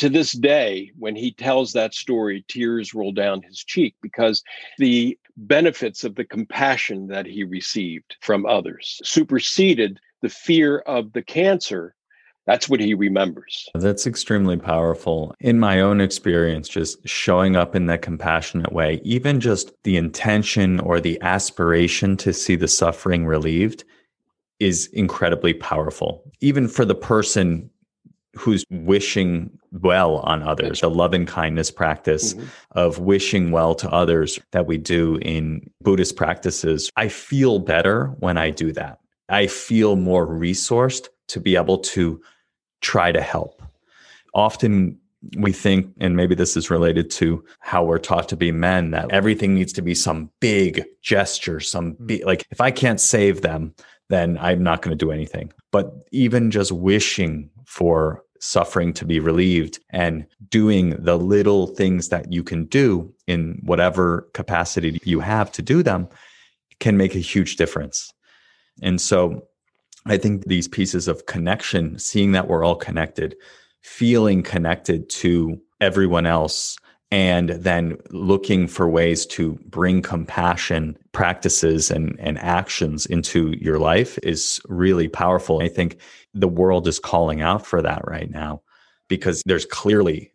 To this day, when he tells that story, tears roll down his cheek because the benefits of the compassion that he received from others superseded the fear of the cancer that's what he remembers. That's extremely powerful. In my own experience, just showing up in that compassionate way, even just the intention or the aspiration to see the suffering relieved is incredibly powerful. Even for the person who's wishing well on others, the love and kindness practice mm-hmm. of wishing well to others that we do in Buddhist practices. I feel better when I do that. I feel more resourced to be able to try to help. Often we think, and maybe this is related to how we're taught to be men, that everything needs to be some big gesture, some hmm. big, like if I can't save them, then I'm not going to do anything. But even just wishing for suffering to be relieved and doing the little things that you can do in whatever capacity you have to do them can make a huge difference. And so I think these pieces of connection, seeing that we're all connected, feeling connected to everyone else, and then looking for ways to bring compassion practices and, and actions into your life is really powerful. I think the world is calling out for that right now because there's clearly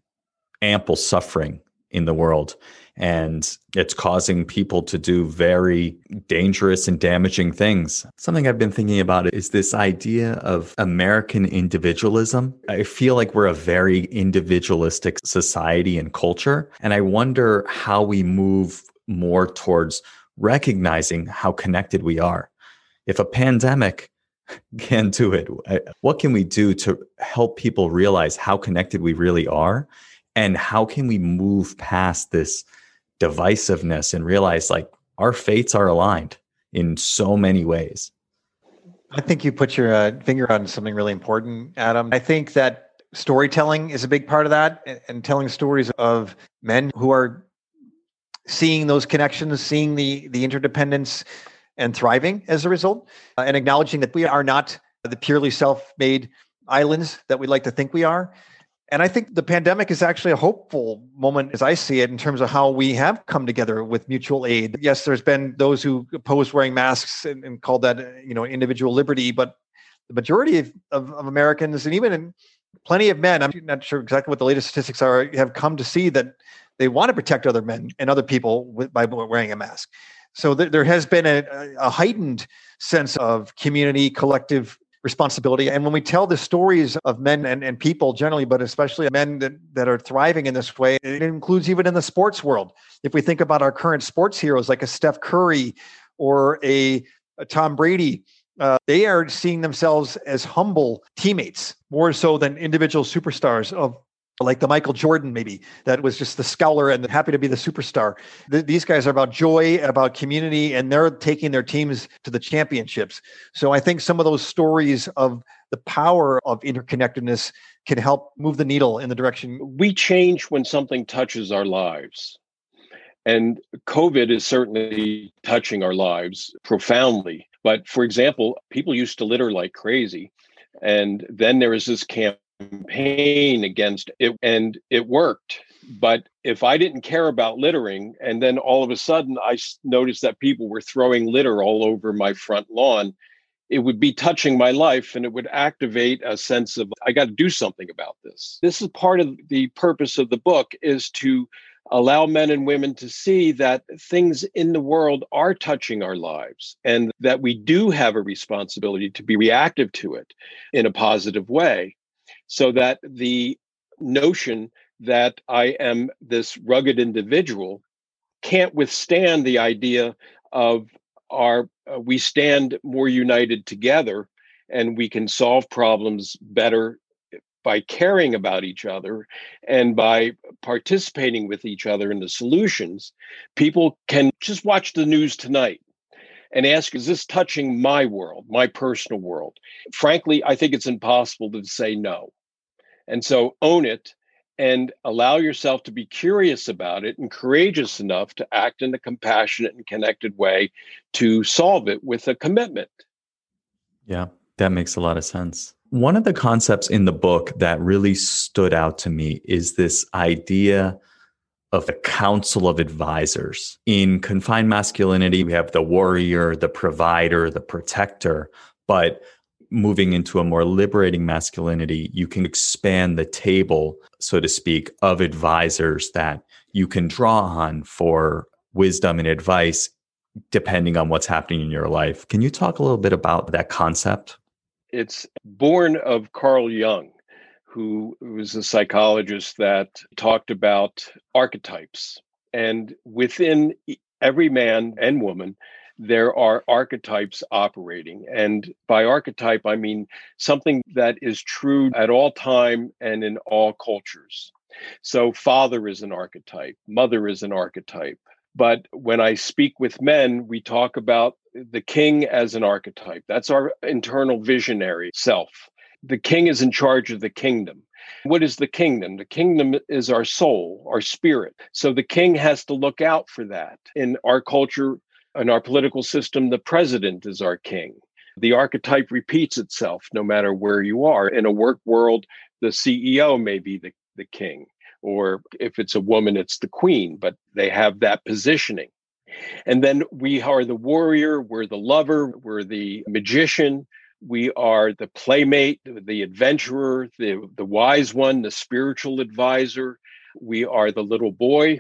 ample suffering in the world and it's causing people to do very dangerous and damaging things. Something I've been thinking about is this idea of American individualism. I feel like we're a very individualistic society and culture, and I wonder how we move more towards recognizing how connected we are. If a pandemic can do it, what can we do to help people realize how connected we really are? And how can we move past this divisiveness and realize like our fates are aligned in so many ways. I think you put your uh, finger on something really important, Adam. I think that storytelling is a big part of that and, telling stories of men who are seeing those connections, seeing the the interdependence and thriving as a result uh, and acknowledging that we are not the purely self-made islands that we like to think we are and I think the pandemic is actually a hopeful moment as I see it in terms of how we have come together with mutual aid. Yes, there's been those who oppose wearing masks and, and called that, you know, individual liberty, but the majority of, of, of Americans and even in plenty of men, I'm not sure exactly what the latest statistics are, have come to see that they want to protect other men and other people with, by wearing a mask. So th- there has been a, a heightened sense of community, collective responsibility. And when we tell the stories of men and, and people generally, but especially men that, that are thriving in this way, it includes even in the sports world. If we think about our current sports heroes like a Steph Curry or a, a Tom Brady, uh, they are seeing themselves as humble teammates more so than individual superstars of like the Michael Jordan, maybe that was just the scholar and happy to be the superstar. Th- these guys are about joy, and about community, and they're taking their teams to the championships. So I think some of those stories of the power of interconnectedness can help move the needle in the direction. We change when something touches our lives. And COVID is certainly touching our lives profoundly. But for example, people used to litter like crazy. And then there was this camp campaign against it and it worked. But if i didn't care about littering and then all of a sudden i noticed that people were throwing litter all over my front lawn it would be touching my life and it would activate a sense of i got to do something about this. This is part of the purpose of the book is to allow men and women to see that things in the world are touching our lives and that we do have a responsibility to be reactive to it in a positive way so that the notion that I am this rugged individual can't withstand the idea of our uh, we stand more united together and we can solve problems better by caring about each other and by participating with each other in the solutions people can just watch the news tonight and ask is this touching my world my personal world? Frankly i think it's impossible to say no and so own it and allow yourself to be curious about it and courageous enough to act in a compassionate and connected way to solve it with a commitment. Yeah, that makes a lot of sense. One of the concepts in the book that really stood out to me is this idea of the council of advisors. In confined masculinity, we have the warrior, the provider, the protector. But moving into a more liberating masculinity, you can expand the table, so to speak, of advisors that you can draw on for wisdom and advice depending on what's happening in your life. Can you talk a little bit about that concept? It's born of Carl Jung, who was a psychologist that talked about archetypes. And within every man and woman, there are archetypes operating. And by archetype, I mean something that is true at all time and in all cultures. So, father is an archetype, mother is an archetype. But when I speak with men, we talk about the king as an archetype. That's our internal visionary self. The king is in charge of the kingdom. What is the kingdom? The kingdom is our soul, our spirit. So the king has to look out for that. In our culture, in our political system, the president is our king. The archetype repeats itself no matter where you are. In a work world, the CEO may be the, the king, or if it's a woman, it's the queen, but they have that positioning. And then we are the warrior, we're the lover, we're the magician, we are the playmate, the adventurer, the, the wise one, the spiritual advisor. We are the little boy,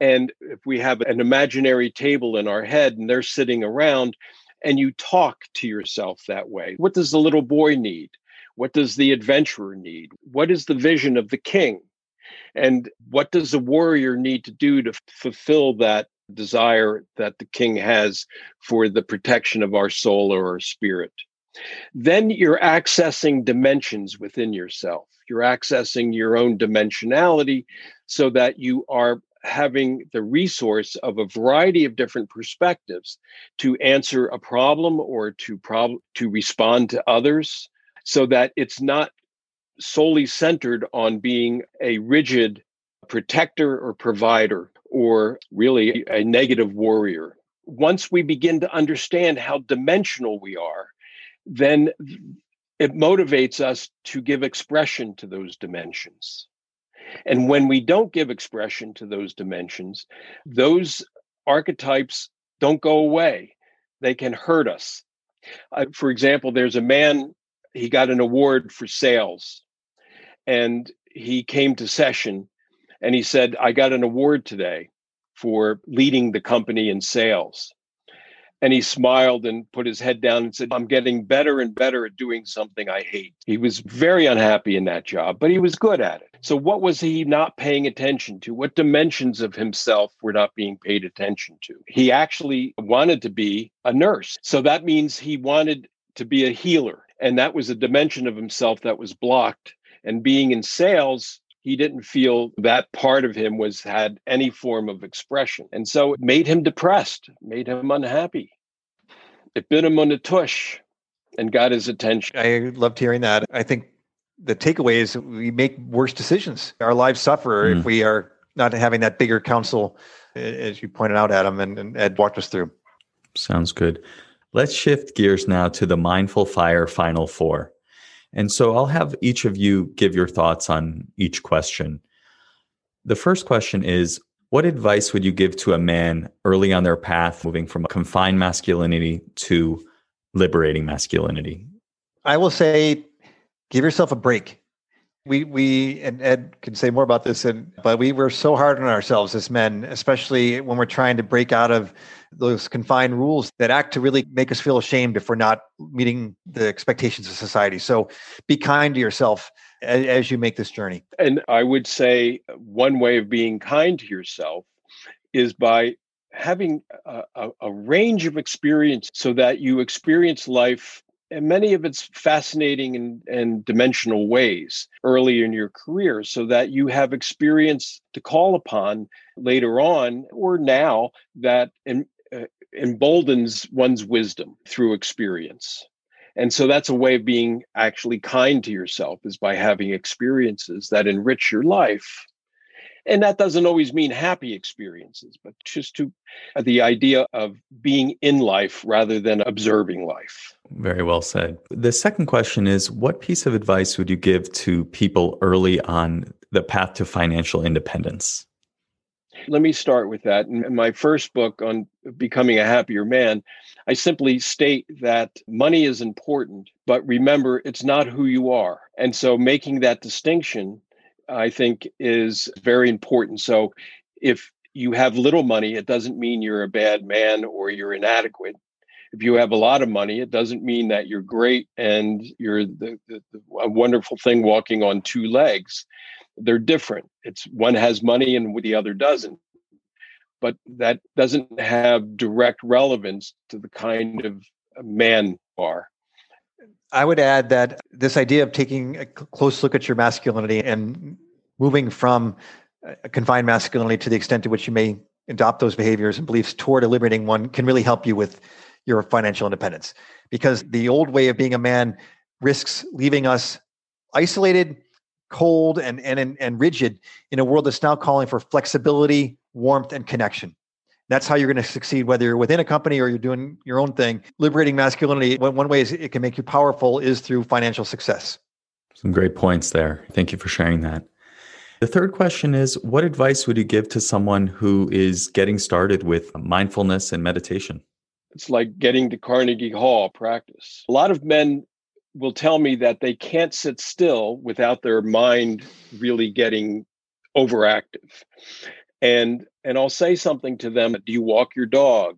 and if we have an imaginary table in our head and they're sitting around and you talk to yourself that way, what does the little boy need? What does the adventurer need? What is the vision of the king? And what does the warrior need to do to fulfill that desire that the king has for the protection of our soul or our spirit? Then you're accessing dimensions within yourself. You're accessing your own dimensionality so that you are having the resource of a variety of different perspectives to answer a problem or to to respond to others so that it's not solely centered on being a rigid protector or provider or really a negative warrior. Once we begin to understand how dimensional we are then it motivates us to give expression to those dimensions and when we don't give expression to those dimensions, those archetypes don't go away. They can hurt us. Uh, for example, there's a man, he got an award for sales, and he came to session and he said, I got an award today for leading the company in sales. And he smiled and put his head down and said, I'm getting better and better at doing something I hate. He was very unhappy in that job, but he was good at it. So, what was he not paying attention to? What dimensions of himself were not being paid attention to? He actually wanted to be a nurse. So, that means he wanted to be a healer. And that was a dimension of himself that was blocked. And being in sales, he didn't feel that part of him was had any form of expression. And so it made him depressed made him unhappy. It bit him on the tush and got his attention. I loved hearing that. I think the takeaway is we make worse decisions. Our lives suffer mm. if we are not having that bigger council as you pointed out adam and, and ed walked us through. Sounds good. Let's shift gears now to the mindful fire final four and so I'll have each of you give your thoughts on each question. The first question is What advice would you give to a man early on their path, moving from confined masculinity to liberating masculinity? I will say, give yourself a break. We we and Ed can say more about this, and but we were so hard on ourselves as men, especially when we're trying to break out of those confined rules that act to really make us feel ashamed if we're not meeting the expectations of society. So be kind to yourself as, as you make this journey. And I would say one way of being kind to yourself is by having a, a, a range of experience so that you experience life and many of its fascinating and, and dimensional ways early in your career so that you have experience to call upon later on or now that in, emboldens one's wisdom through experience And so that's a way of being actually kind to yourself is by having experiences that enrich your life. And that doesn't always mean happy experiences, but just to uh, the idea of being in life rather than observing life. Very well said. The second question is What piece of advice would you give to people early on the path to financial independence? Let me start with that. In my first book on becoming a happier man, I simply state that money is important, but remember, it's not who you are. And so making that distinction, I think, is very important. So if you have little money, it doesn't mean you're a bad man or you're inadequate. If you have a lot of money, it doesn't mean that you're great and you're the, the, the a wonderful thing walking on two legs they're different. It's one has money and the other doesn't. But that doesn't have direct relevance to the kind of uh, man you are. I would add that this idea of taking a close look at your masculinity and moving from a confined masculinity to the extent to which you may adopt those behaviors and beliefs toward a liberating one can really help you with your financial independence. Because the old way of being a man risks leaving us isolated cold and, and, and rigid in a world that's now calling for flexibility, warmth, and connection. That's how you're going to succeed, whether you're within a company or you're doing your own thing. Liberating masculinity, one, one way it can make you powerful is through financial success. Some great points there. Thank you for sharing that. The third question is What advice would you give to someone who is getting started with mindfulness and meditation? It's like getting to Carnegie Hall practice. A lot of men will tell me that they can't sit still without their mind really getting overactive. And and i'll say something to them do you walk your dog?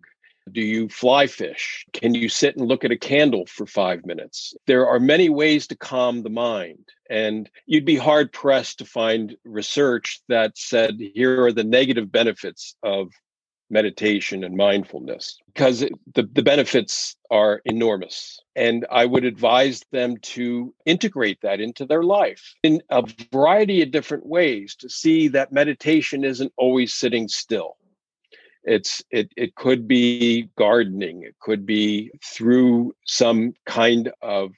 Do you fly fish? Can you sit and look at a candle for 5 minutes? There are many ways to calm the mind and you'd be hard pressed to find research that said here are the negative benefits of meditation and mindfulness because the, the benefits are enormous. And I would advise them to integrate that into their life in a variety of different ways to see that meditation isn't always sitting still. It's it it could be gardening, it could be through some kind of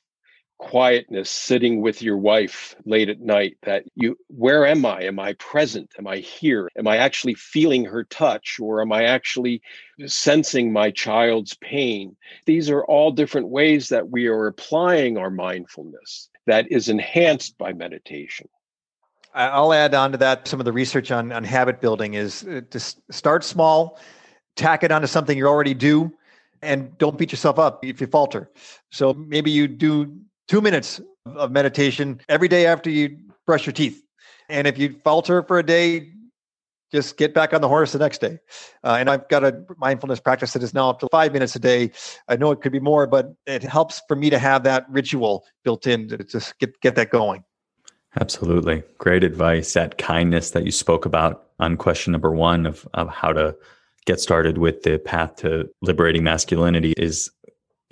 quietness sitting with your wife late at night that you where am i? Am i present? Am i here? Am i actually feeling her touch or am i actually sensing my child's pain? These are all different ways that we are applying our mindfulness that is enhanced by meditation. I'll add on to that some of the research on, on habit building is uh, to start small tack it onto something you already do and don't beat yourself up if you falter. So maybe you do two minutes of meditation every day after you brush your teeth. And if you falter for a day, just get back on the horse the next day. Uh, and I've got a mindfulness practice that is now up to five minutes a day. I know it could be more, but it helps for me to have that ritual built in to just get, get that going. Absolutely. Great advice. That kindness that you spoke about on question number one of, of how to get started with the path to liberating masculinity is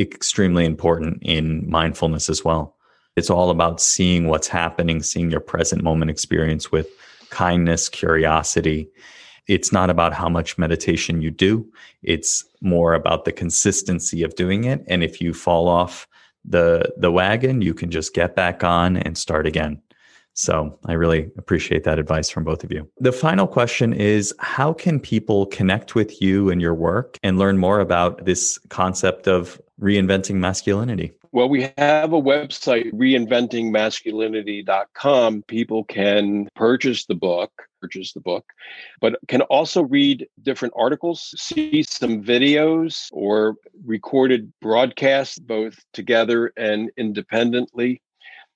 extremely important in mindfulness as well. It's all about seeing what's happening, seeing your present moment experience with kindness, curiosity. It's not about how much meditation you do, it's more about the consistency of doing it. And if you fall off the the wagon, you can just get back on and start again. So I really appreciate that advice from both of you. The final question is How can people connect with you and your work and learn more about this concept of reinventing masculinity? Well, we have a website, reinventingmasculinity.com. People can purchase the book, purchase the book, but can also read different articles, see some videos or recorded broadcasts, both together and independently.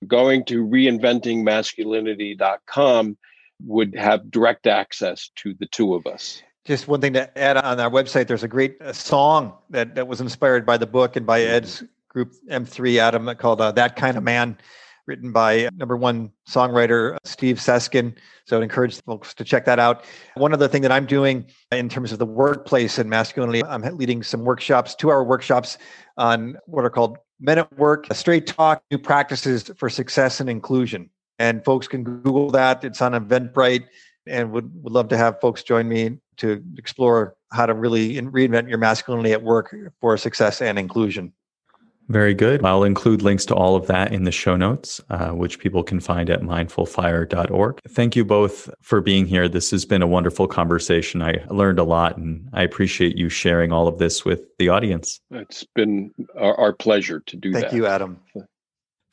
Going to reinventingmasculinity.com would have direct access to the two of us. Just one thing to add on our website, there's a great uh, song that, that was inspired by the book and by Ed's group M3 Adam called uh, That Kind of Man, written by uh, number one songwriter uh, Steve Seskin. So I'd encourage folks to check that out. One other thing that I'm doing in terms of the workplace and masculinity, I'm leading some workshops, two hour workshops on what are called Men at Work, Straight Talk, New Practices for Success and Inclusion. And folks can Google that. It's on Eventbrite and would, would love to have folks join me to explore how to really reinvent your masculinity at work for success and inclusion. Very good. I'll include links to all of that in the show notes, uh, which people can find at mindfulfire.org. Thank you both for being here. This has been a wonderful conversation. I learned a lot and I appreciate you sharing all of this with the audience. It's been our, our pleasure to do Thank that. Thank you, Adam.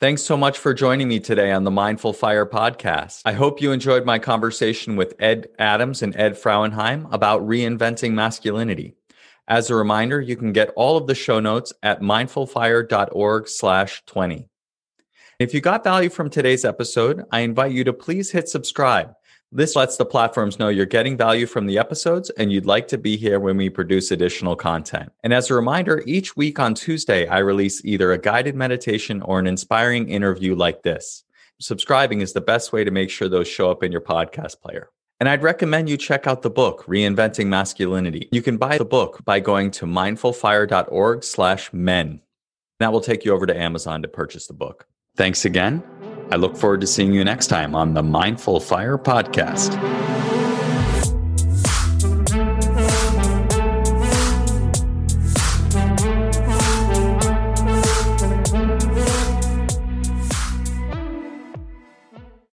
Thanks so much for joining me today on the Mindful Fire podcast. I hope you enjoyed my conversation with Ed Adams and Ed Frauenheim about reinventing masculinity. As a reminder, you can get all of the show notes at mindfulfire.org slash 20. If you got value from today's episode, I invite you to please hit subscribe. This lets the platforms know you're getting value from the episodes and you'd like to be here when we produce additional content. And as a reminder, each week on Tuesday, I release either a guided meditation or an inspiring interview like this. Subscribing is the best way to make sure those show up in your podcast player. And I'd recommend you check out the book, Reinventing Masculinity. You can buy the book by going to mindfulfire.org slash men. That will take you over to Amazon to purchase the book. Thanks again. I look forward to seeing you next time on the Mindful Fire podcast.